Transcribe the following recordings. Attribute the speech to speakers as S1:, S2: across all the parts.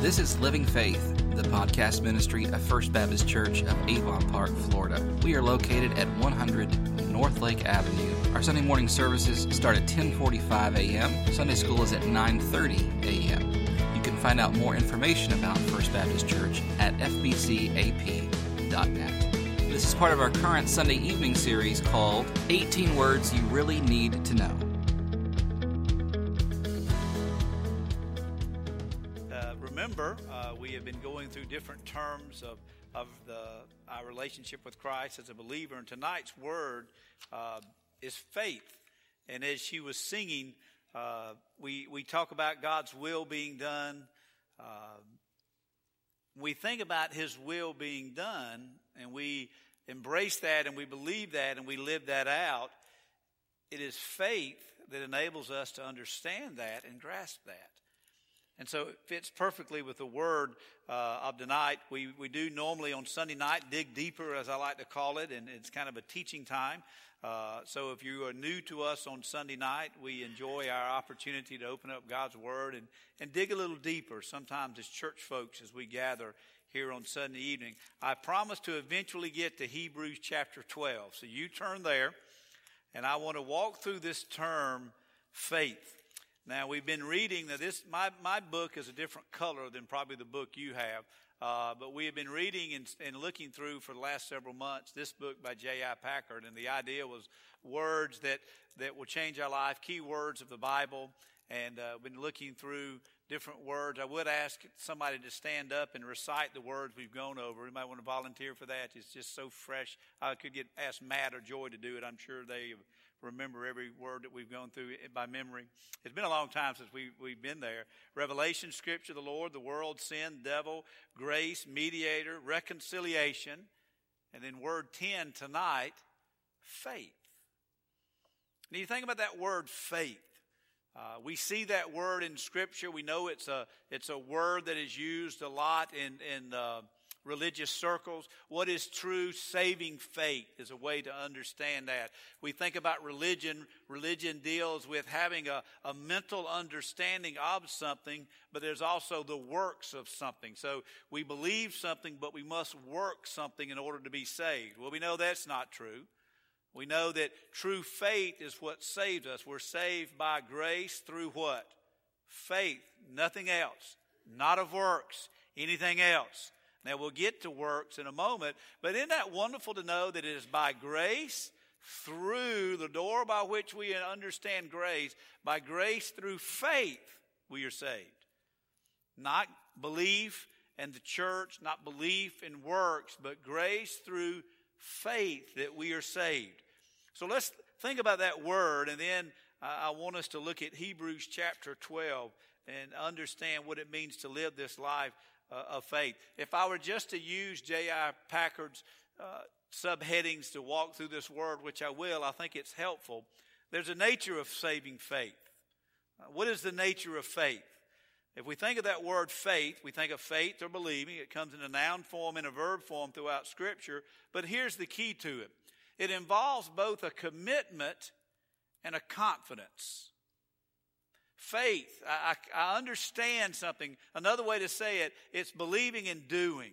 S1: This is Living Faith, the podcast ministry of First Baptist Church of Avon Park, Florida. We are located at 100 North Lake Avenue. Our Sunday morning services start at 10:45 a.m. Sunday school is at 9:30 a.m. You can find out more information about First Baptist Church at fbcap.net. This is part of our current Sunday evening series called 18 Words You Really Need to Know.
S2: Have been going through different terms of, of the, our relationship with Christ as a believer, and tonight's word uh, is faith. And as she was singing, uh, we, we talk about God's will being done. Uh, we think about His will being done, and we embrace that, and we believe that, and we live that out. It is faith that enables us to understand that and grasp that. And so it fits perfectly with the word uh, of tonight. We, we do normally on Sunday night dig deeper, as I like to call it, and it's kind of a teaching time. Uh, so if you are new to us on Sunday night, we enjoy our opportunity to open up God's Word and, and dig a little deeper, sometimes as church folks as we gather here on Sunday evening. I promise to eventually get to Hebrews chapter 12. So you turn there, and I want to walk through this term, faith. Now we've been reading that this my my book is a different color than probably the book you have, uh, but we have been reading and, and looking through for the last several months this book by J.I. Packer, and the idea was words that that will change our life, key words of the Bible, and uh, been looking through different words. I would ask somebody to stand up and recite the words we've gone over. You might want to volunteer for that. It's just so fresh. I could get ask Matt or Joy to do it. I'm sure they remember every word that we've gone through by memory. It's been a long time since we, we've been there. Revelation, Scripture, the Lord, the world, sin, devil, grace, mediator, reconciliation. And then word 10 tonight, faith. Now you think about that word faith. Uh, we see that word in Scripture. We know it's a it's a word that is used a lot in in uh, religious circles. What is true saving faith is a way to understand that. We think about religion. Religion deals with having a, a mental understanding of something, but there's also the works of something. So we believe something, but we must work something in order to be saved. Well, we know that's not true. We know that true faith is what saves us. We're saved by grace through what? Faith, nothing else. Not of works, anything else. Now, we'll get to works in a moment, but isn't that wonderful to know that it is by grace through the door by which we understand grace, by grace through faith, we are saved. Not belief and the church, not belief in works, but grace through faith that we are saved. So let's think about that word, and then I want us to look at Hebrews chapter 12 and understand what it means to live this life uh, of faith. If I were just to use J.I. Packer's uh, subheadings to walk through this word, which I will, I think it's helpful. There's a nature of saving faith. Uh, what is the nature of faith? If we think of that word faith, we think of faith or believing. It comes in a noun form and a verb form throughout Scripture. But here's the key to it it involves both a commitment and a confidence. Faith, I, I, understand something. Another way to say it, it's believing and doing.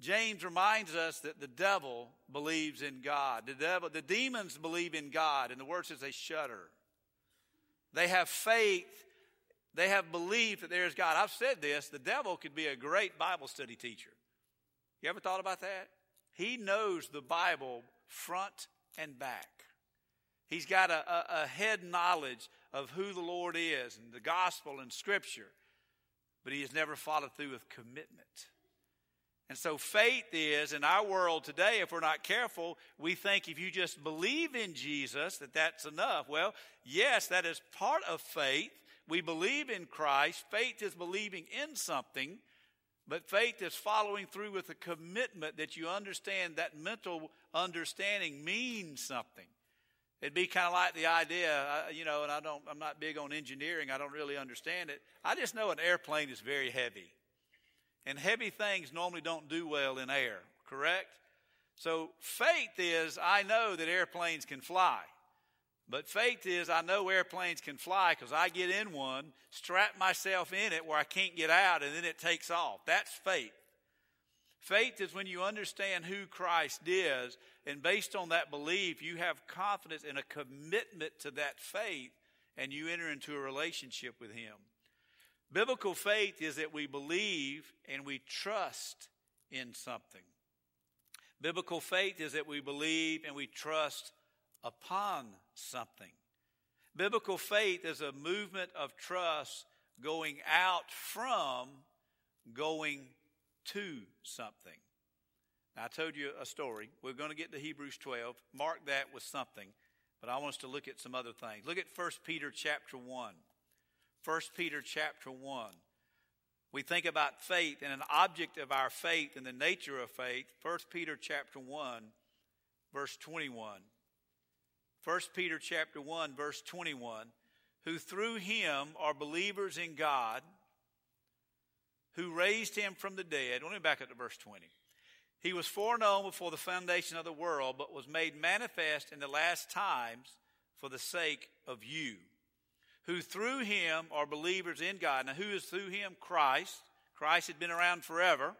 S2: James reminds us that the devil believes in God. The devil, the demons believe in God, and the word says they shudder. They have faith. They have belief that there is God. I've said this: the devil could be a great Bible study teacher. You ever thought about that? He knows the Bible front and back. He's got a, a, a head knowledge of who the Lord is and the gospel and scripture, but he has never followed through with commitment. And so faith is in our world today, if we're not careful, we think if you just believe in Jesus that that's enough. Well, yes, that is part of faith. We believe in Christ. Faith is believing in something, but faith is following through with a commitment that you understand that mental understanding means something. It'd be kind of like the idea, uh, you know, and I don't, I'm not big on engineering. I don't really understand it. I just know an airplane is very heavy. And heavy things normally don't do well in air, correct? So faith is, I know that airplanes can fly. But faith is I know airplanes can fly because I get in one, strap myself in it where I can't get out, and then it takes off. That's faith. Faith is when you understand who Christ is, and based on that belief, you have confidence and a commitment to that faith, and you enter into a relationship with Him. Biblical faith is that we believe and we trust in something. Biblical faith is that we believe and we trust upon something. Biblical faith is a movement of trust going out from going to something. Now, I told you a story. We're going to get to Hebrews 12. Mark that with something, but I want us to look at some other things. Look at 1 Peter chapter 1. 1 Peter chapter 1. We think about faith and an object of our faith and the nature of faith. 1 Peter chapter 1, verse 21. 1 Peter chapter 1 verse 21, who through him are believers in God, who raised him from the dead. Let me back up to verse 20. He was foreknown before the foundation of the world, but was made manifest in the last times for the sake of you, who through him are believers in God. Now, who is through him? Christ. Christ had been around forever.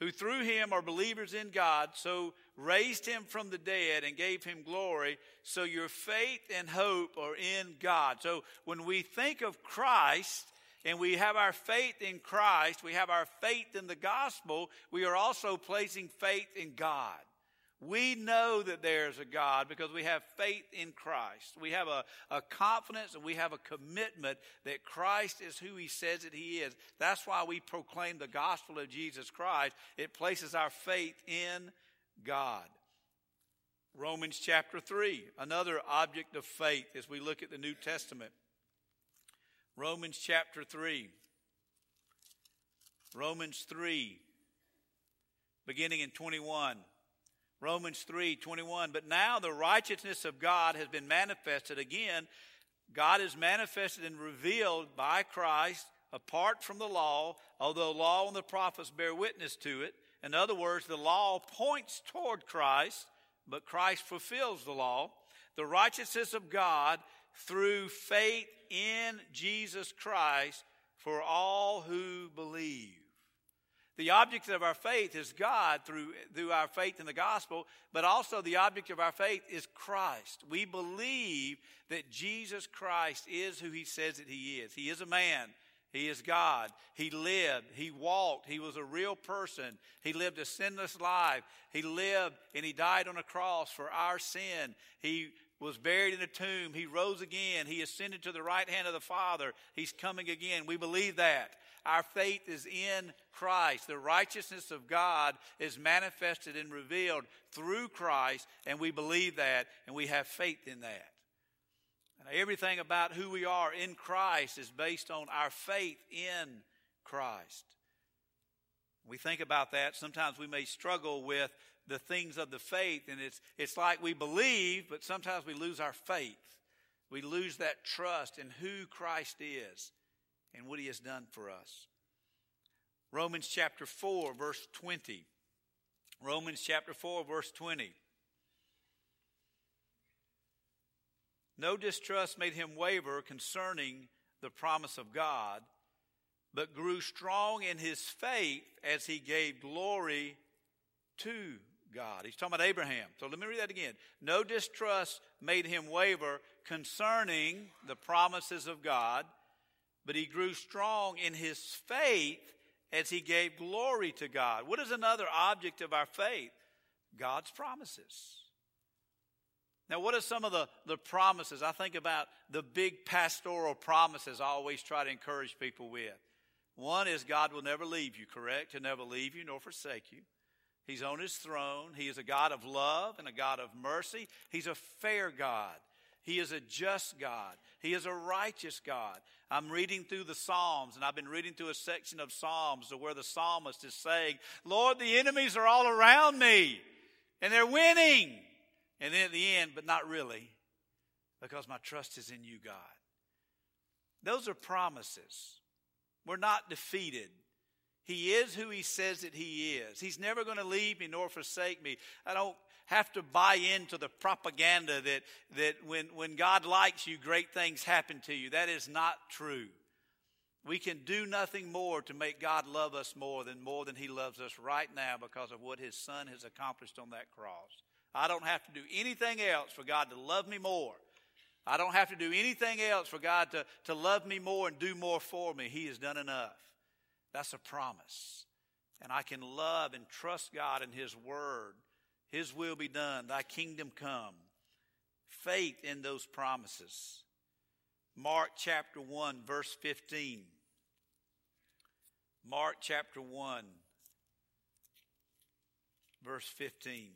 S2: Who through him are believers in God, so raised him from the dead and gave him glory. So your faith and hope are in God. So when we think of Christ and we have our faith in Christ, we have our faith in the gospel, we are also placing faith in God. We know that there's a God because we have faith in Christ. We have a, a confidence and we have a commitment that Christ is who He says that He is. That's why we proclaim the gospel of Jesus Christ. It places our faith in God. Romans chapter 3, another object of faith as we look at the New Testament. Romans chapter 3. Romans 3, beginning in 21. Romans 3 21. But now the righteousness of God has been manifested. Again, God is manifested and revealed by Christ apart from the law, although law and the prophets bear witness to it. In other words, the law points toward Christ, but Christ fulfills the law. The righteousness of God through faith in Jesus Christ for all who believe. The object of our faith is God through, through our faith in the gospel, but also the object of our faith is Christ. We believe that Jesus Christ is who he says that he is. He is a man. He is God. He lived. He walked. He was a real person. He lived a sinless life. He lived and he died on a cross for our sin. He was buried in a tomb. He rose again. He ascended to the right hand of the Father. He's coming again. We believe that. Our faith is in Christ. The righteousness of God is manifested and revealed through Christ, and we believe that, and we have faith in that. And everything about who we are in Christ is based on our faith in Christ. We think about that. Sometimes we may struggle with the things of the faith, and it's, it's like we believe, but sometimes we lose our faith. We lose that trust in who Christ is and what he has done for us. Romans chapter 4, verse 20. Romans chapter 4, verse 20. No distrust made him waver concerning the promise of God, but grew strong in his faith as he gave glory to God. He's talking about Abraham. So let me read that again. No distrust made him waver concerning the promises of God, but he grew strong in his faith as he gave glory to God. What is another object of our faith? God's promises. Now, what are some of the, the promises? I think about the big pastoral promises I always try to encourage people with. One is God will never leave you, correct? He'll never leave you nor forsake you. He's on his throne. He is a God of love and a God of mercy. He's a fair God. He is a just God. He is a righteous God. I'm reading through the Psalms, and I've been reading through a section of Psalms where the psalmist is saying, Lord, the enemies are all around me, and they're winning. And then at the end, but not really, because my trust is in you, God. Those are promises. We're not defeated. He is who he says that he is. He's never going to leave me nor forsake me. I don't have to buy into the propaganda that, that when, when God likes you, great things happen to you. That is not true. We can do nothing more to make God love us more than more than He loves us right now because of what His Son has accomplished on that cross. I don't have to do anything else for God to love me more. I don't have to do anything else for God to, to love me more and do more for me. He has done enough. That's a promise. And I can love and trust God in His Word. His will be done, Thy kingdom come. Faith in those promises. Mark chapter 1, verse 15. Mark chapter 1, verse 15.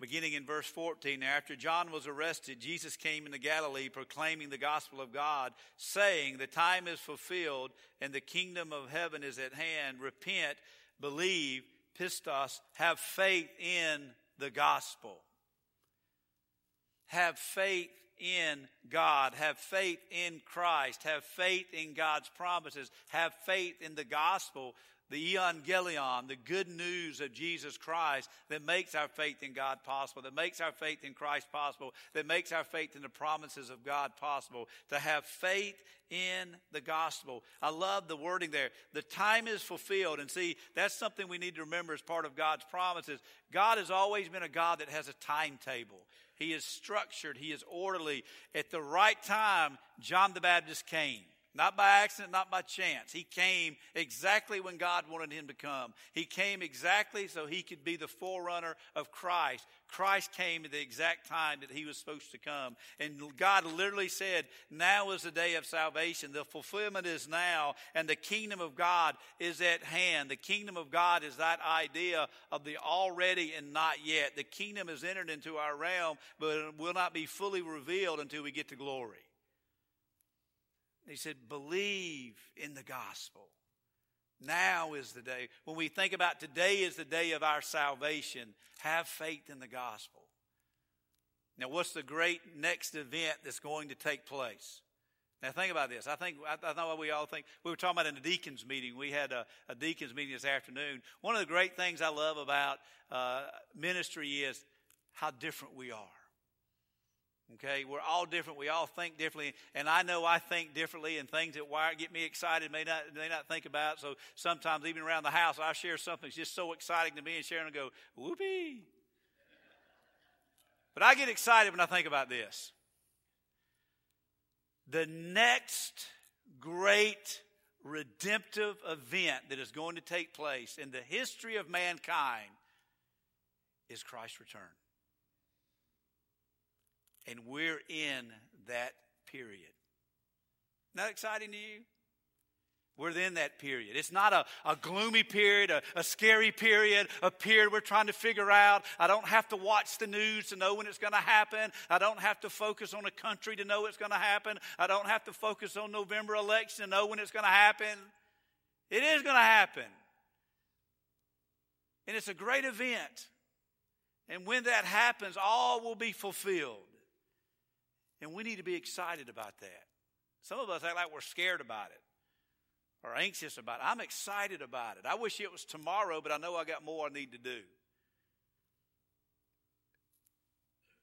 S2: Beginning in verse 14, after John was arrested, Jesus came into Galilee proclaiming the gospel of God, saying, The time is fulfilled and the kingdom of heaven is at hand. Repent, believe, pistos, have faith in the gospel. Have faith in God. Have faith in Christ. Have faith in God's promises. Have faith in the gospel, the evangelion, the good news of Jesus Christ that makes our faith in God possible, that makes our faith in Christ possible, that makes our faith in the promises of God possible. To have faith in the gospel. I love the wording there. The time is fulfilled. And see, that's something we need to remember as part of God's promises. God has always been a God that has a timetable. He is structured. He is orderly. At the right time, John the Baptist came. Not by accident, not by chance. He came exactly when God wanted him to come. He came exactly so he could be the forerunner of Christ. Christ came at the exact time that he was supposed to come. And God literally said, Now is the day of salvation. The fulfillment is now, and the kingdom of God is at hand. The kingdom of God is that idea of the already and not yet. The kingdom has entered into our realm, but it will not be fully revealed until we get to glory. He said, believe in the gospel. Now is the day. When we think about today is the day of our salvation, have faith in the gospel. Now, what's the great next event that's going to take place? Now, think about this. I think, I, know what we all think. We were talking about in the deacons meeting. We had a, a deacons meeting this afternoon. One of the great things I love about uh, ministry is how different we are. Okay, we're all different. We all think differently, and I know I think differently, and things that wire get me excited may not may not think about. So sometimes even around the house, I share something that's just so exciting to me, and Sharon will go whoopee. But I get excited when I think about this. The next great redemptive event that is going to take place in the history of mankind is Christ's return. And we're in that period. Not exciting to you? We're in that period. It's not a, a gloomy period, a, a scary period, a period we're trying to figure out. I don't have to watch the news to know when it's going to happen. I don't have to focus on a country to know it's going to happen. I don't have to focus on November election to know when it's going to happen. It is going to happen. And it's a great event. And when that happens, all will be fulfilled. And we need to be excited about that. Some of us act like we're scared about it or anxious about it. I'm excited about it. I wish it was tomorrow, but I know I got more I need to do.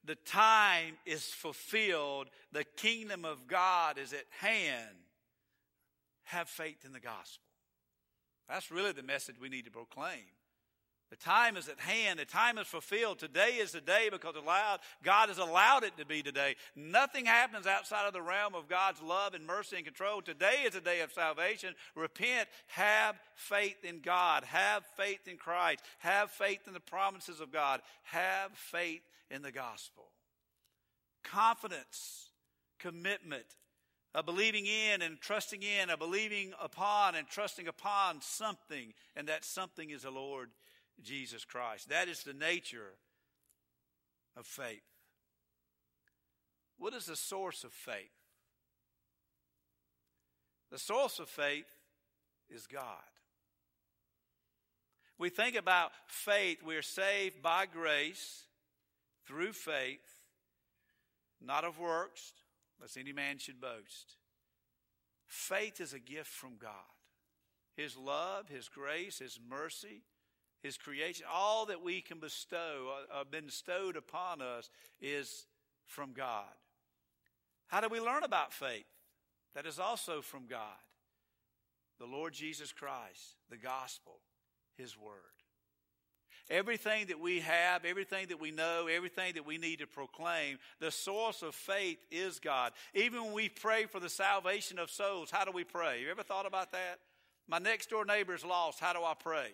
S2: The time is fulfilled. The kingdom of God is at hand. Have faith in the gospel. That's really the message we need to proclaim. The time is at hand. The time is fulfilled. Today is the day because allowed, God has allowed it to be today. Nothing happens outside of the realm of God's love and mercy and control. Today is a day of salvation. Repent. Have faith in God. Have faith in Christ. Have faith in the promises of God. Have faith in the gospel. Confidence, commitment, a believing in and trusting in, a believing upon and trusting upon something, and that something is the Lord Jesus Christ. That is the nature of faith. What is the source of faith? The source of faith is God. We think about faith, we're saved by grace through faith, not of works, lest any man should boast. Faith is a gift from God. His love, His grace, His mercy, His creation, all that we can bestow, uh, uh been bestowed upon us, is from God. How do we learn about faith? That is also from God. The Lord Jesus Christ, the gospel, His word. Everything that we have, everything that we know, everything that we need to proclaim, the source of faith is God. Even when we pray for the salvation of souls, how do we pray? You ever thought about that? My next door neighbor is lost. How do I pray?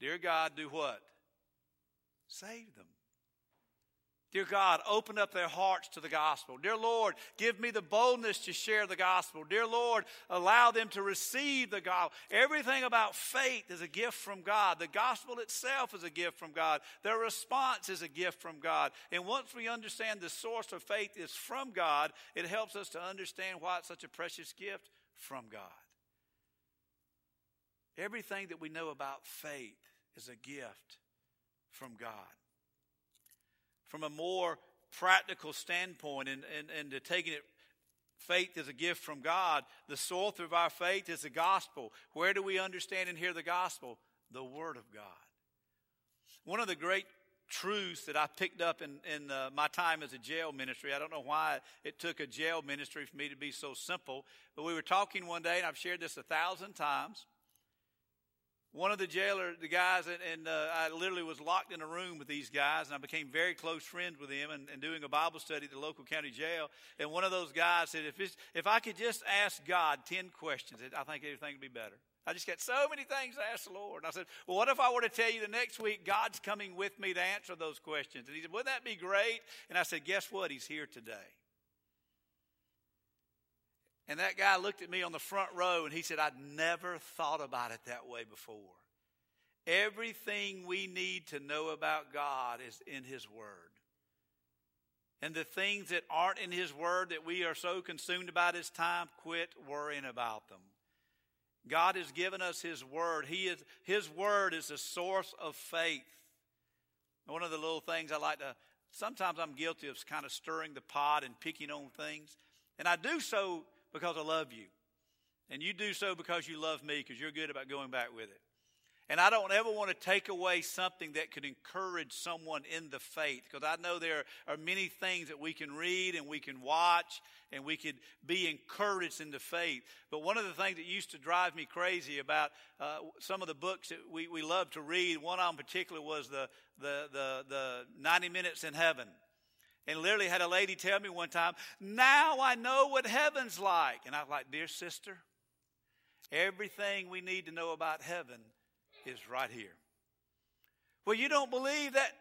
S2: Dear God, do what? Save them. Dear God, open up their hearts to the gospel. Dear Lord, give me the boldness to share the gospel. Dear Lord, allow them to receive the gospel. Everything about faith is a gift from God. The gospel itself is a gift from God. Their response is a gift from God. And once we understand the source of faith is from God, it helps us to understand why it's such a precious gift from God. Everything that we know about faith is a gift from God from a more practical standpoint and, and, and to taking it faith is a gift from God. The source of our faith is the gospel. Where do we understand and hear the gospel? The Word of God. One of the great truths that I picked up in, in uh, my time as a jail ministry, I don't know why it took a jail ministry for me to be so simple, but we were talking one day, and I've shared this a thousand times one of the jailer, the guys, and, and uh, I literally was locked in a room with these guys, and I became very close friends with them, and, and doing a Bible study at the local county jail. And one of those guys said, "If if I could just ask God ten questions, I think everything would be better." I just got so many things to ask the Lord. And I said, Well, what if I were to tell you the next week God's coming with me to answer those questions? And he said, Wouldn't that be great? And I said, Guess what? He's here today. And that guy looked at me on the front row and he said, I'd never thought about it that way before. Everything we need to know about God is in His Word. And the things that aren't in His Word that we are so consumed about His time, quit worrying about them. God has given us His Word. He is, His Word is the source of faith. One of the little things I like to, sometimes I'm guilty of kind of stirring the pot and picking on things. And I do so because I love you. And you do so because you love me, because you're good about going back with it. And I don't ever want to take away something that could encourage someone in the faith because I know there are many things that we can read and we can watch and we could be encouraged in the faith. But one of the things that used to drive me crazy about uh, some of the books that we, we love to read, one in particular was the, the, the, the 90 Minutes in Heaven. And literally had a lady tell me one time, now I know what heaven's like. And I was like, dear sister, everything we need to know about heaven is right here. Well, you don't believe that?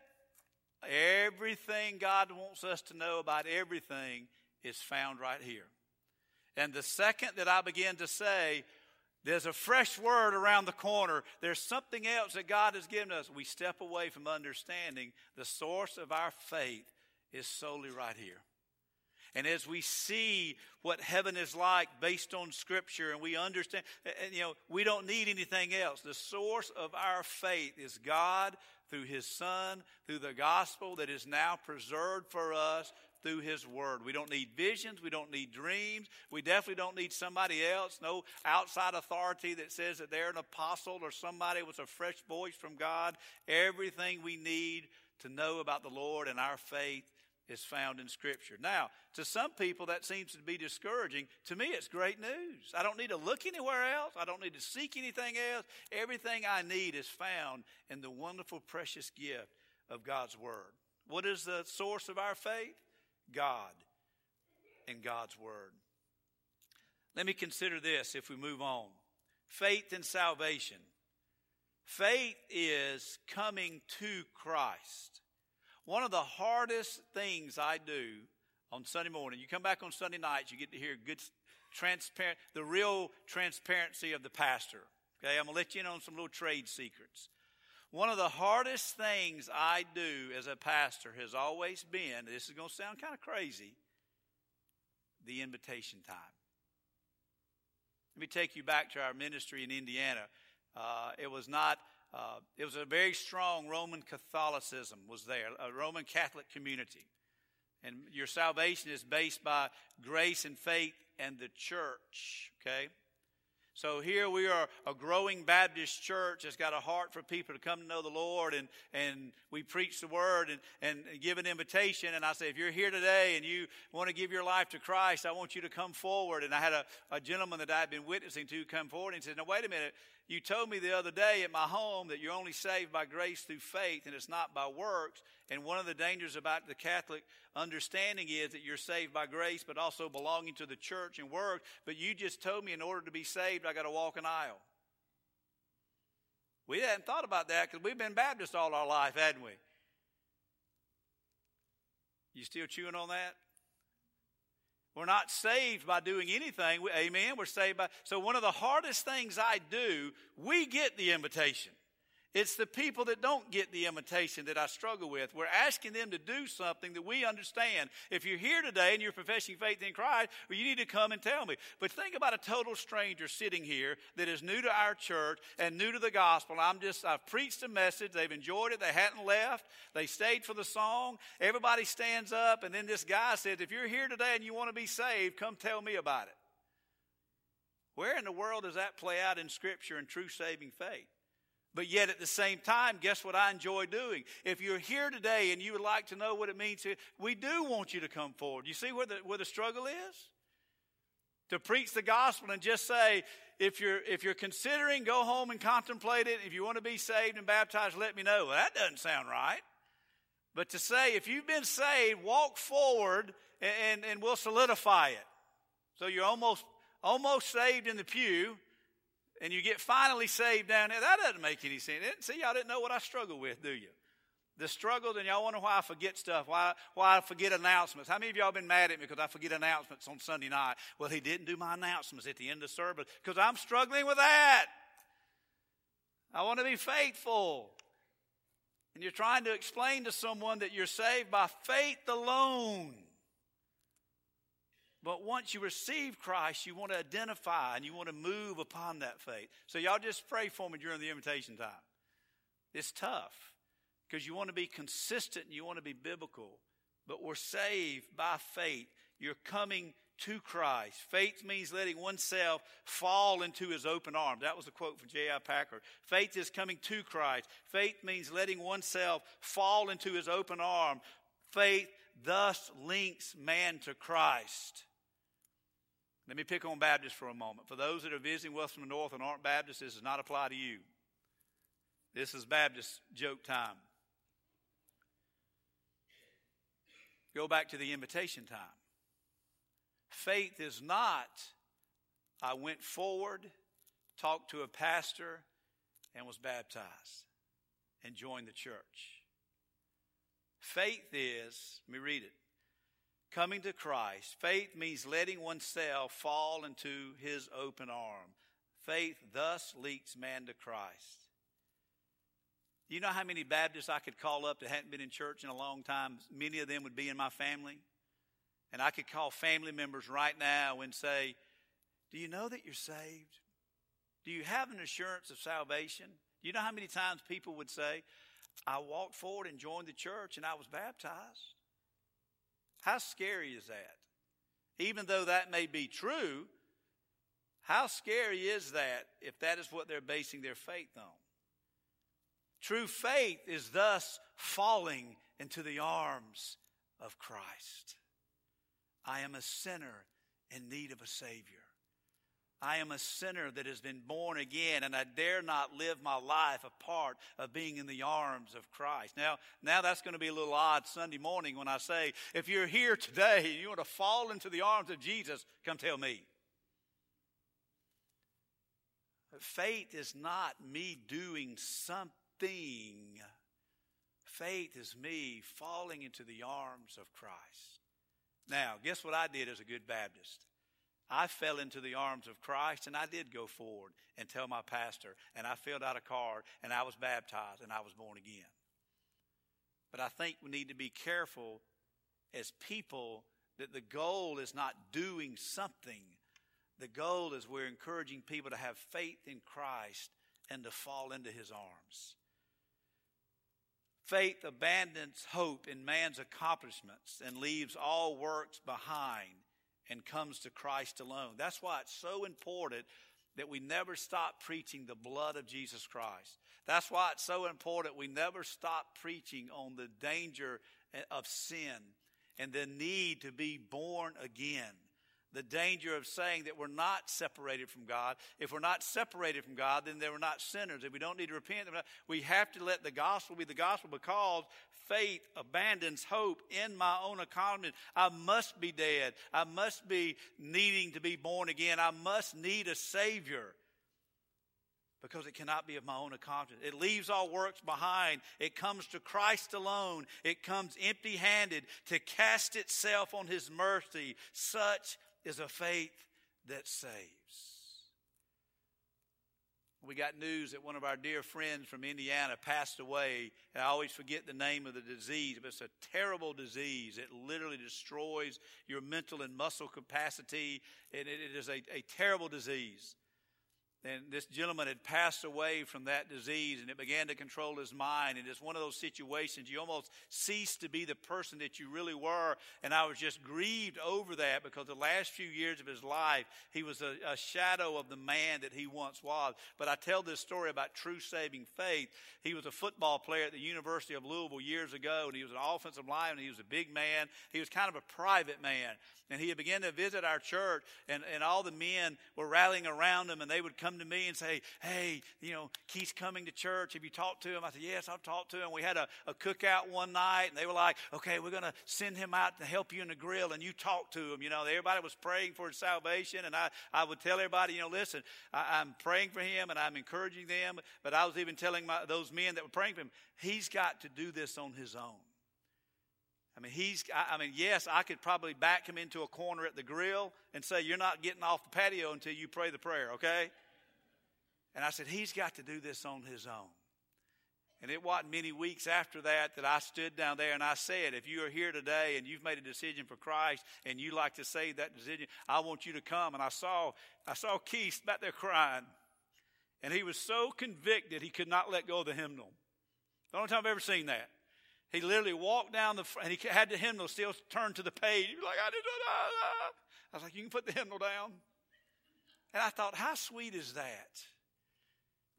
S2: Everything God wants us to know about everything is found right here. And the second that I begin to say, there's a fresh word around the corner. There's something else that God has given us. We step away from understanding the source of our faith is solely right here. And as we see what heaven is like based on Scripture, and we understand, and, you know, we don't need anything else. The source of our faith is God through His Son, through the gospel that is now preserved for us through His Word. We don't need visions. We don't need dreams. We definitely don't need somebody else, no outside authority that says that they're an apostle or somebody with a fresh voice from God. Everything we need to know about the Lord and our faith is found in Scripture. Now, to some people, that seems to be discouraging. To me, it's great news. I don't need to look anywhere else, I don't need to seek anything else. Everything I need is found in the wonderful, precious gift of God's Word. What is the source of our faith? God and God's Word. Let me consider this if we move on faith and salvation. Faith is coming to Christ. One of the hardest things I do on Sunday morning, you come back on Sunday nights, you get to hear good, transparent, the real transparency of the pastor. Okay, I'm gonna let you in on some little trade secrets. One of the hardest things I do as a pastor has always been, this is gonna sound kind of crazy, the invitation time. Let me take you back to our ministry in Indiana. Uh, it was not uh, it was a very strong Roman Catholicism was there, a Roman Catholic community. And your salvation is based by grace and faith and the church, okay? So here we are a growing Baptist church that's got a heart for people to come to know the Lord and, and we preach the word and, and give an invitation. And I say, if you're here today and you want to give your life to Christ, I want you to come forward. And I had a, a gentleman that I had been witnessing to come forward and he said, now wait a minute. You told me the other day at my home that you're only saved by grace through faith and it's not by works. And one of the dangers about the Catholic understanding is that you're saved by grace, but also belonging to the church and works. But you just told me in order to be saved, I got to walk an aisle. We hadn't thought about that because we've been Baptist all our life, hadn't we? You still chewing on that? We're not saved by doing anything. Amen. We're saved by. So, one of the hardest things I do, we get the invitation. It's the people that don't get the invitation that I struggle with. We're asking them to do something that we understand. If you're here today and you're professing faith in Christ, well, you need to come and tell me. But think about a total stranger sitting here that is new to our church and new to the gospel. I'm just, I've preached a message. They've enjoyed it. They hadn't left. They stayed for the song. Everybody stands up. And then this guy says, if you're here today and you want to be saved, come tell me about it. Where in the world does that play out in Scripture and true saving faith? But yet at the same time, guess what I enjoy doing? If you're here today and you would like to know what it means to, we do want you to come forward. You see where the, where the struggle is? To preach the gospel and just say, if you're, if you're considering, go home and contemplate it. If you want to be saved and baptized, let me know. Well, that doesn't sound right. But to say, if you've been saved, walk forward and, and, and we'll solidify it. So you're almost, almost saved in the pew and you get finally saved down there. That doesn't make any sense. See, y'all didn't know what I struggle with, do you? The struggle, and y'all wonder why I forget stuff, why, why I forget announcements. How many of y'all been mad at me because I forget announcements on Sunday night? Well, he didn't do my announcements at the end of service because I'm struggling with that. I want to be faithful. And you're trying to explain to someone that you're saved by faith alone. But once you receive Christ, you want to identify and you want to move upon that faith. So y'all just pray for me during the invitation time. It's tough because you want to be consistent and you want to be biblical. But we're saved by faith. You're coming to Christ. Faith means letting oneself fall into his open arms. That was a quote from J.I. Packer. Faith is coming to Christ. Faith means letting oneself fall into his open arm. Faith thus links man to Christ. Let me pick on Baptists for a moment. For those that are visiting Western North and aren't Baptists, this does not apply to you. This is Baptist joke time. Go back to the invitation time. Faith is not, I went forward, talked to a pastor, and was baptized and joined the church. Faith is, let me read it coming to Christ. Faith means letting oneself fall into his open arm. Faith thus leads man to Christ. You know how many Baptists I could call up that hadn't been in church in a long time? Many of them would be in my family. And I could call family members right now and say, Do you know that you're saved? Do you have an assurance of salvation? Do you know how many times people would say, I walked forward and joined the church and I was baptized? How scary is that? Even though that may be true, how scary is that if that is what they're basing their faith on? True faith is thus falling into the arms of Christ. I am a sinner in need of a Savior. I am a sinner that has been born again, and I dare not live my life apart of being in the arms of Christ. Now, now that's going to be a little odd Sunday morning when I say, if you're here today and you want to fall into the arms of Jesus, come tell me. Faith is not me doing something. Faith is me falling into the arms of Christ. Now, guess what I did as a good Baptist? I fell into the arms of Christ and I did go forward and tell my pastor and I filled out a card and I was baptized and I was born again. But I think we need to be careful as people that the goal is not doing something. The goal is we're encouraging people to have faith in Christ and to fall into his arms. Faith abandons hope in man's accomplishments and leaves all works behind and comes to Christ alone. That's why it's so important that we never stop preaching the blood of Jesus Christ. That's why it's so important we never stop preaching on the danger of sin and the need to be born again the danger of saying that we're not separated from God. If we're not separated from God, then we're not sinners. If we don't need to repent, we have to let the gospel be the gospel because faith abandons hope in my own economy. I must be dead. I must be needing to be born again. I must need a Savior because it cannot be of my own accomplishment. It leaves all works behind. It comes to Christ alone. It comes empty handed to cast itself on His mercy. Such is a faith that saves. We got news that one of our dear friends from Indiana passed away. And I always forget the name of the disease, but it's a terrible disease. It literally destroys your mental and muscle capacity, and it is a, a terrible disease. And this gentleman had passed away from that disease and it began to control his mind. And it's one of those situations you almost cease to be the person that you really were. And I was just grieved over that because the last few years of his life, he was a, a shadow of the man that he once was. But I tell this story about true saving faith. He was a football player at the University of Louisville years ago, and he was an offensive lineman. He was a big man. He was kind of a private man. And he began to visit our church, and, and all the men were rallying around him, and they would come to me and say, Hey, you know, Keith's coming to church. Have you talked to him? I said, Yes, I've talked to him. We had a, a cookout one night, and they were like, Okay, we're going to send him out to help you in the grill, and you talk to him. You know, everybody was praying for his salvation, and I, I would tell everybody, you know, listen, I, am praying for him, and I'm encouraging them, but I was even telling my, those men that were praying for him, he's got to do this on his own. I mean, he's, I mean, yes, I could probably back him into a corner at the grill and say, You're not getting off the patio until you pray the prayer, okay? And I said, He's got to do this on his own. And it wasn't many weeks after that that I stood down there and I said, If you are here today and you've made a decision for Christ and you like to say that decision, I want you to come. And I saw, I saw Keith back there crying. And he was so convicted he could not let go of the hymnal. The only time I've ever seen that. He literally walked down the and he had the hymnal still turned to the page. He was like, I did. I was like, you can put the hymnal down. And I thought, how sweet is that?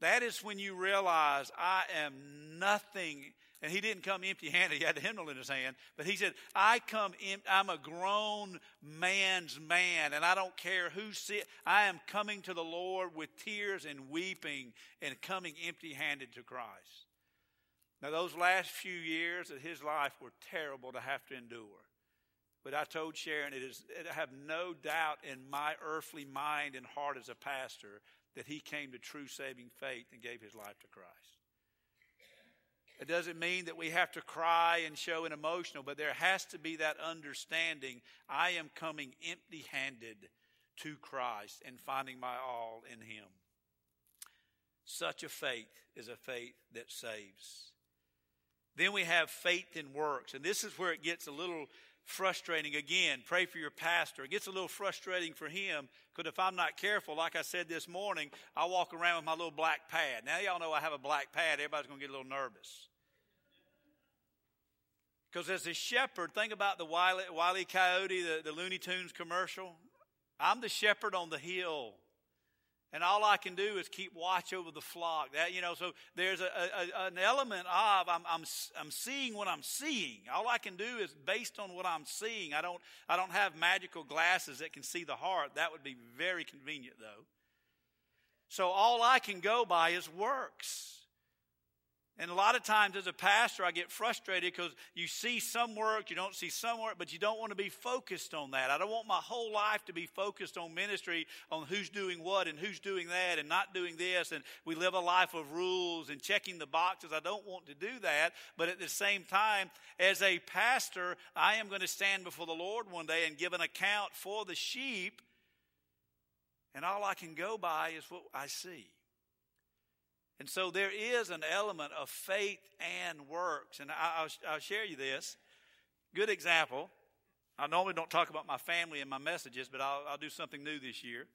S2: That is when you realize I am nothing. And he didn't come empty handed. He had the hymnal in his hand. But he said, I come, in, I'm a grown man's man, and I don't care who see I am coming to the Lord with tears and weeping and coming empty handed to Christ. Now, those last few years of his life were terrible to have to endure. But I told Sharon, it is, I have no doubt in my earthly mind and heart as a pastor that he came to true saving faith and gave his life to Christ. It doesn't mean that we have to cry and show an emotional, but there has to be that understanding I am coming empty handed to Christ and finding my all in him. Such a faith is a faith that saves. Then we have faith in works. And this is where it gets a little frustrating. Again, pray for your pastor. It gets a little frustrating for him because if I'm not careful, like I said this morning, I walk around with my little black pad. Now, y'all know I have a black pad. Everybody's going to get a little nervous. Because as a shepherd, think about the Wile, Wile E. Coyote, the, the Looney Tunes commercial. I'm the shepherd on the hill and all I can do is keep watch over the flock. That you know, so there's a, a, an element of I'm, I'm I'm seeing what I'm seeing. All I can do is based on what I'm seeing. I don't I don't have magical glasses that can see the heart. That would be very convenient though. So all I can go by is works. And a lot of times as a pastor, I get frustrated because you see some work, you don't see some work, but you don't want to be focused on that. I don't want my whole life to be focused on ministry, on who's doing what and who's doing that and not doing this. And we live a life of rules and checking the boxes. I don't want to do that. But at the same time, as a pastor, I am going to stand before the Lord one day and give an account for the sheep. And all I can go by is what I see. And so there is an element of faith and works. And I'll, I'll share you this. Good example. I normally don't talk about my family in my messages, but I'll, I'll do something new this year.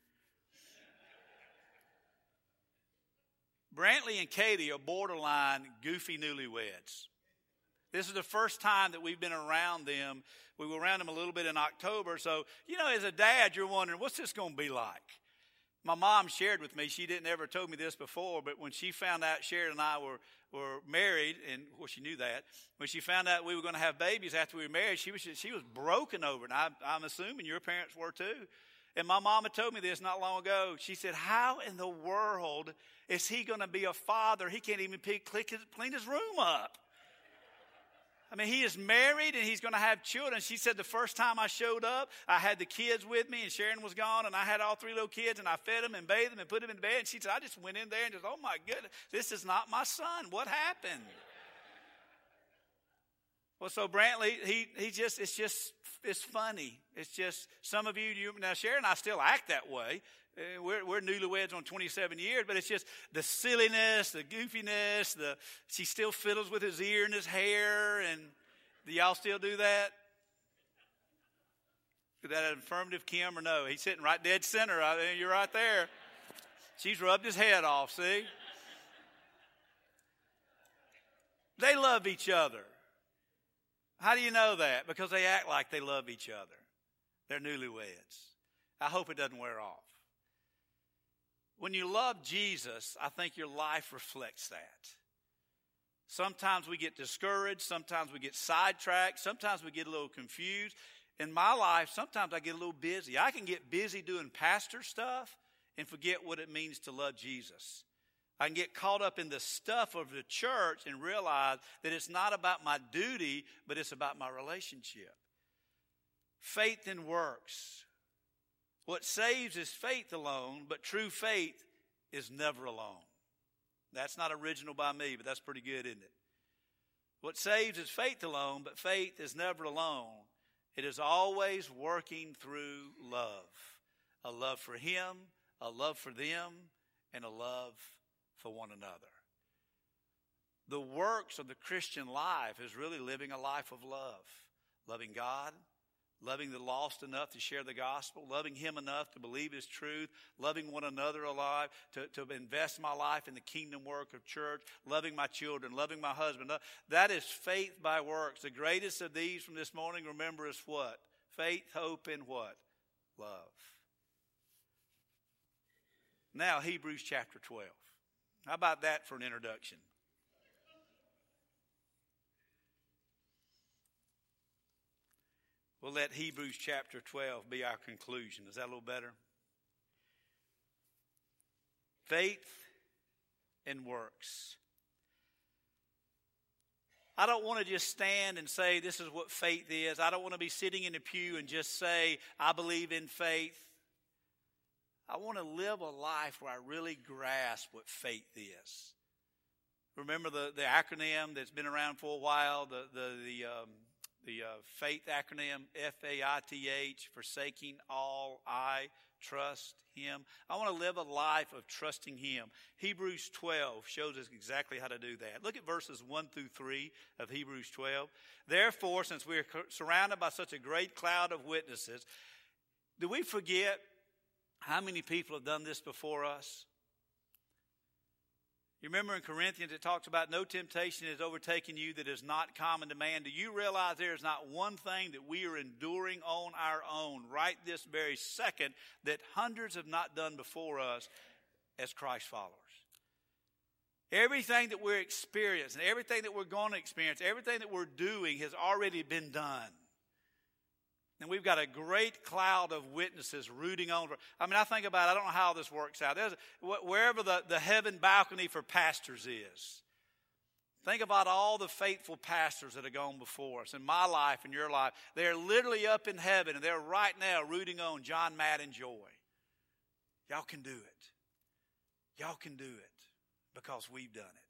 S2: Brantley and Katie are borderline goofy newlyweds. This is the first time that we've been around them. We were around them a little bit in October. So, you know, as a dad, you're wondering, what's this going to be like? My mom shared with me, she didn't ever told me this before, but when she found out Sharon and I were, were married, and well, she knew that, when she found out we were going to have babies after we were married, she was, she was broken over it. And I, I'm assuming your parents were too. And my mama told me this not long ago. She said, How in the world is he going to be a father? He can't even clean his room up. I mean, he is married and he's going to have children. She said the first time I showed up, I had the kids with me and Sharon was gone and I had all three little kids and I fed them and bathed them and put them in bed. And she said, I just went in there and just, oh my goodness, this is not my son. What happened? Well, so Brantley, he, he just, it's just, it's funny. It's just, some of you, you now Sharon and I still act that way. Uh, we're, we're newlyweds on 27 years, but it's just the silliness, the goofiness, the, she still fiddles with his ear and his hair. And do y'all still do that? Is that an affirmative, Kim, or no? He's sitting right dead center. You're right there. She's rubbed his head off, see? They love each other. How do you know that? Because they act like they love each other. They're newlyweds. I hope it doesn't wear off. When you love Jesus, I think your life reflects that. Sometimes we get discouraged. Sometimes we get sidetracked. Sometimes we get a little confused. In my life, sometimes I get a little busy. I can get busy doing pastor stuff and forget what it means to love Jesus. I can get caught up in the stuff of the church and realize that it's not about my duty, but it's about my relationship. Faith and works. What saves is faith alone, but true faith is never alone. That's not original by me, but that's pretty good, isn't it? What saves is faith alone, but faith is never alone. It is always working through love a love for Him, a love for them, and a love for one another. The works of the Christian life is really living a life of love, loving God, loving the lost enough to share the gospel, loving Him enough to believe His truth, loving one another alive, to, to invest my life in the kingdom work of church, loving my children, loving my husband. Uh, that is faith by works. The greatest of these from this morning, remember, is what? Faith, hope, and what? Love. Now, Hebrews chapter 12. How about that for an introduction? We'll let Hebrews chapter 12 be our conclusion. Is that a little better? Faith and works. I don't want to just stand and say this is what faith is. I don't want to be sitting in a pew and just say, I believe in faith. I want to live a life where I really grasp what faith is. Remember the, the acronym that's been around for a while, the, the, the, um, the uh, faith acronym F A I T H, forsaking all, I trust Him. I want to live a life of trusting Him. Hebrews 12 shows us exactly how to do that. Look at verses 1 through 3 of Hebrews 12. Therefore, since we are surrounded by such a great cloud of witnesses, do we forget how many people have done this before us? You remember in Corinthians it talks about no temptation has overtaken you that is not common to man. Do you realize there is not one thing that we are enduring on our own right this very second that hundreds have not done before us as Christ followers? Everything that we're experiencing, everything that we're going to experience, everything that we're doing has already been done. And we've got a great cloud of witnesses rooting on. I mean, I think about it, I don't know how this works out. There's, wherever the, the heaven balcony for pastors is, think about all the faithful pastors that have gone before us in my life and your life. They're literally up in heaven and they're right now rooting on Jon, Matt, and Joy. Y'all can do it. Y'all can do it because we've done it.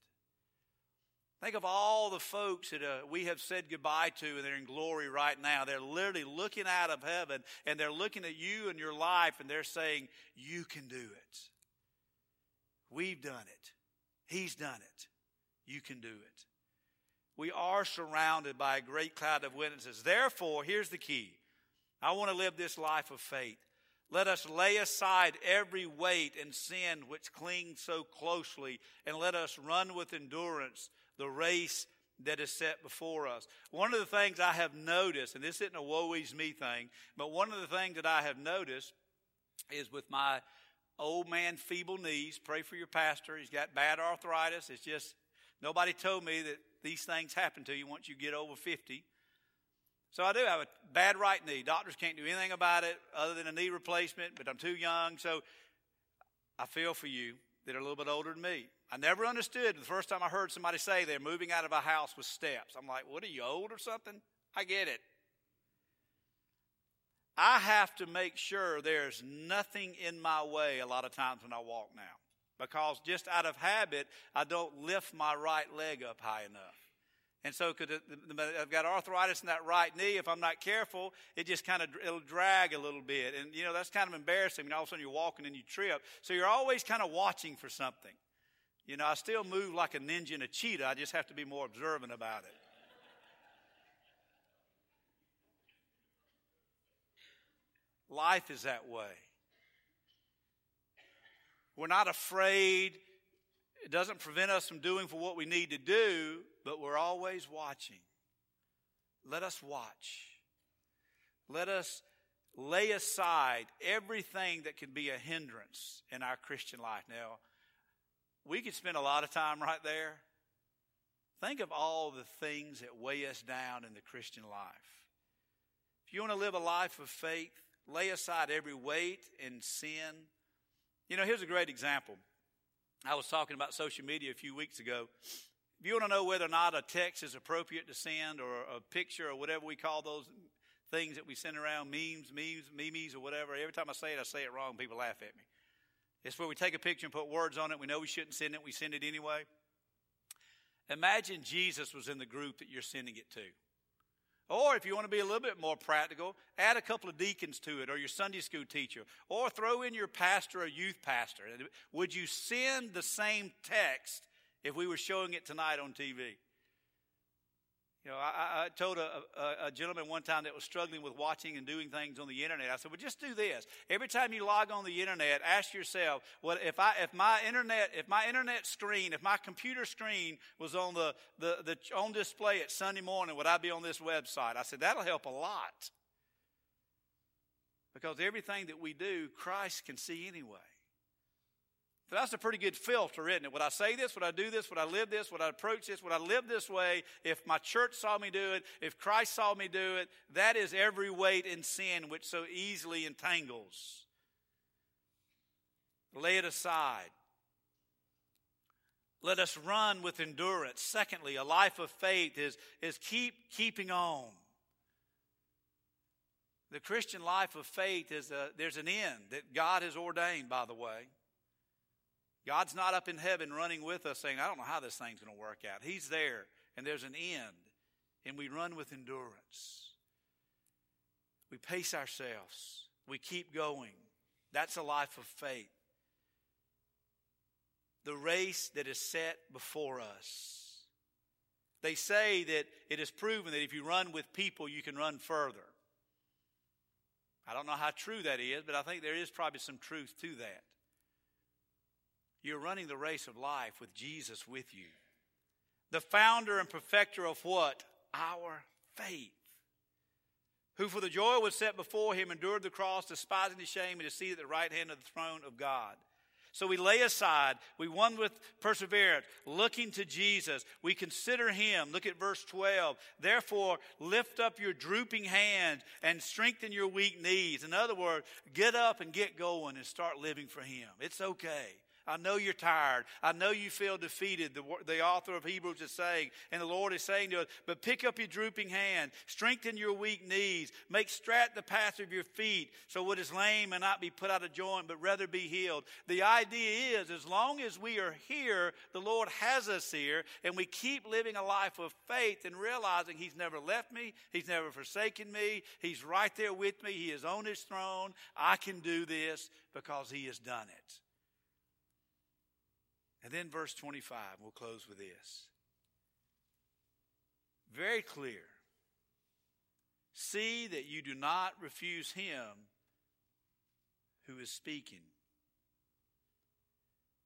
S2: Think of all the folks that uh, we have said goodbye to and they're in glory right now. They're literally looking out of heaven and they're looking at you and your life and they're saying, You can do it. We've done it. He's done it. You can do it. We are surrounded by a great cloud of witnesses. Therefore, here's the key I want to live this life of faith. Let us lay aside every weight and sin which clings so closely, and let us run with endurance the race that is set before us. One of the things I have noticed, and this isn't a woe is me thing, but one of the things that I have noticed is with my old man, feeble knees. Pray for your pastor. He's got bad arthritis. It's just, nobody told me that these things happen to you once you get over 50. So I do have a bad right knee. Doctors can't do anything about it other than a knee replacement, but I'm too young. So I feel for you that are a little bit older than me. I never understood the first time I heard somebody say they're moving out of a house with steps. I'm like, what are you old or something? I get it. I have to make sure there's nothing in my way a lot of times when I walk now. Because just out of habit, I don't lift my right leg up high enough. And so, because I've got arthritis in that right knee, if I'm not careful, it just kind of it'll drag a little bit, and you know that's kind of embarrassing. And all of a sudden you're walking and you trip, so you're always kind of watching for something. You know, I still move like a ninja and a cheetah. I just have to be more observant about it. Life is that way. We're not afraid. It doesn't prevent us from doing for what we need to do, but we're always watching. Let us watch. Let us lay aside everything that can be a hindrance in our Christian life. Now, we could spend a lot of time right there. Think of all the things that weigh us down in the Christian life. If you want to live a life of faith, lay aside every weight and sin. You know, here's a great example. I was talking about social media a few weeks ago. If you want to know whether or not a text is appropriate to send or a picture or whatever we call those things that we send around, memes, memes, memes, or whatever, every time I say it, I say it wrong. People laugh at me. It's where we take a picture and put words on it. We know we shouldn't send it. We send it anyway. Imagine Jesus was in the group that you're sending it to. Or if you want to be a little bit more practical, add a couple of deacons to it or your Sunday school teacher or throw in your pastor or youth pastor. Would you send the same text if we were showing it tonight on TV? You know, I, I told a, a, a, gentleman one time that was struggling with watching and doing things on the internet. I said, "Well, just do this. Every time you log on the internet, ask yourself, if I if my internet if my internet screen if my computer screen was on the, the, the on display at Sunday morning, would I be on this website?" I said, "That'll help a lot." Because everything that we do, Christ can see anyway. So that's a pretty good filter, isn't it? Would I say this? Would I do this? Would I live this? Would I approach this? Would I live this way? If my church saw me do it, if Christ saw me do it, that is every weight in sin which so easily entangles. Lay it aside. Let us run with endurance. Secondly, a life of faith is, is keep keeping on. The Christian life of faith is a, there's an end that God has ordained, by the way. God's not up in heaven running with us saying, I don't know how this thing's going to work out. He's there, and there's an end, and we run with endurance. We pace ourselves, we keep going. That's a life of faith. The race that is set before us. They say that it is proven that if you run with people, you can run further. I don't know how true that is, but I think there is probably some truth to that. You're running the race of life with Jesus with you. The founder and perfecter of what? Our faith. Who for the joy was set before him endured the cross, despising the shame, and is seated at the right hand of the throne of God. So we lay aside, we won with perseverance, looking to Jesus. We consider him. Look at verse 12. Therefore, lift up your drooping hands and strengthen your weak knees. In other words, get up and get going and start living for him. It's okay. I know you're tired. I know you feel defeated, the, the author of Hebrews is saying. And the Lord is saying to us, but pick up your drooping hand, strengthen your weak knees, make straight the path of your feet, so what is lame may not be put out of joint, but rather be healed. The idea is, as long as we are here, the Lord has us here, and we keep living a life of faith and realizing He's never left me, He's never forsaken me, He's right there with me, He is on His throne. I can do this because He has done it. And then verse 25, we'll close with this. Very clear. See that you do not refuse him who is speaking.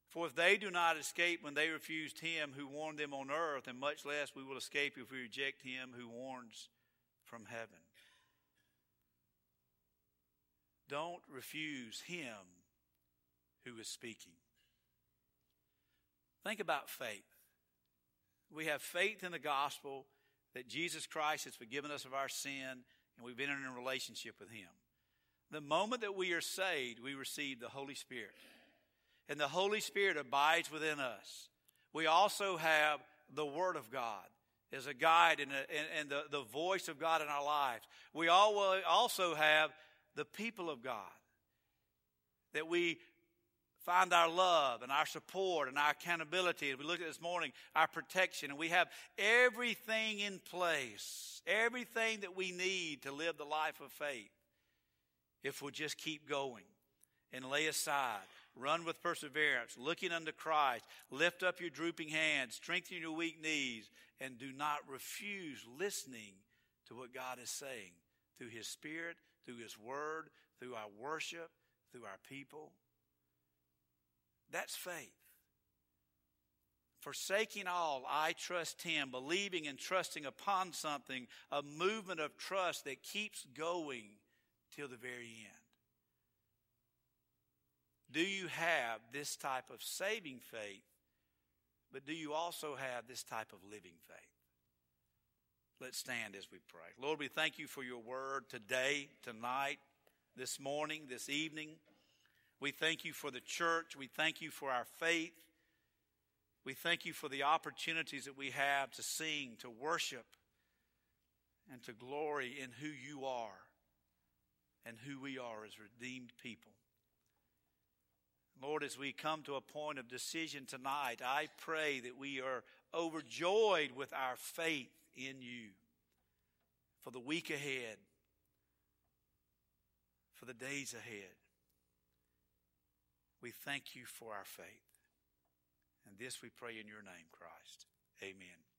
S2: For if they do not escape when they refused him who warned them on earth, and much less we will escape if we reject him who warns from heaven. Don't refuse him who is speaking. Think about faith. We have faith in the gospel that Jesus Christ has forgiven us of our sin and we've been in a relationship with him. The moment that we are saved, we receive the Holy Spirit and the Holy Spirit abides within us. We also have the Word of God as a guide and, a, and, and the, the voice of God in our lives. We also have the people of God that we find our love and our support and our accountability. As we looked at this morning, our protection, and we have everything in place, everything that we need to live the life of faith if we'll just keep going and lay aside Run with perseverance, looking unto Christ. Lift up your drooping hands, strengthen your weak knees, and do not refuse listening to what God is saying through His Spirit, through His Word, through our worship, through our people. That's faith. Forsaking all, I trust Him, believing and trusting upon something, a movement of trust that keeps going till the very end. Do you have this type of saving faith, but do you also have this type of living faith? Let's stand as we pray. Lord, we thank you for your word today, tonight, this morning, this evening. We thank you for the church. We thank you for our faith. We thank you for the opportunities that we have to sing, to worship, and to glory in who you are and who we are as redeemed people. Lord, as we come to a point of decision tonight, I pray that we are overjoyed with our faith in you for the week ahead, for the days ahead. We thank you for our faith. And this we pray in your name, Christ. Amen.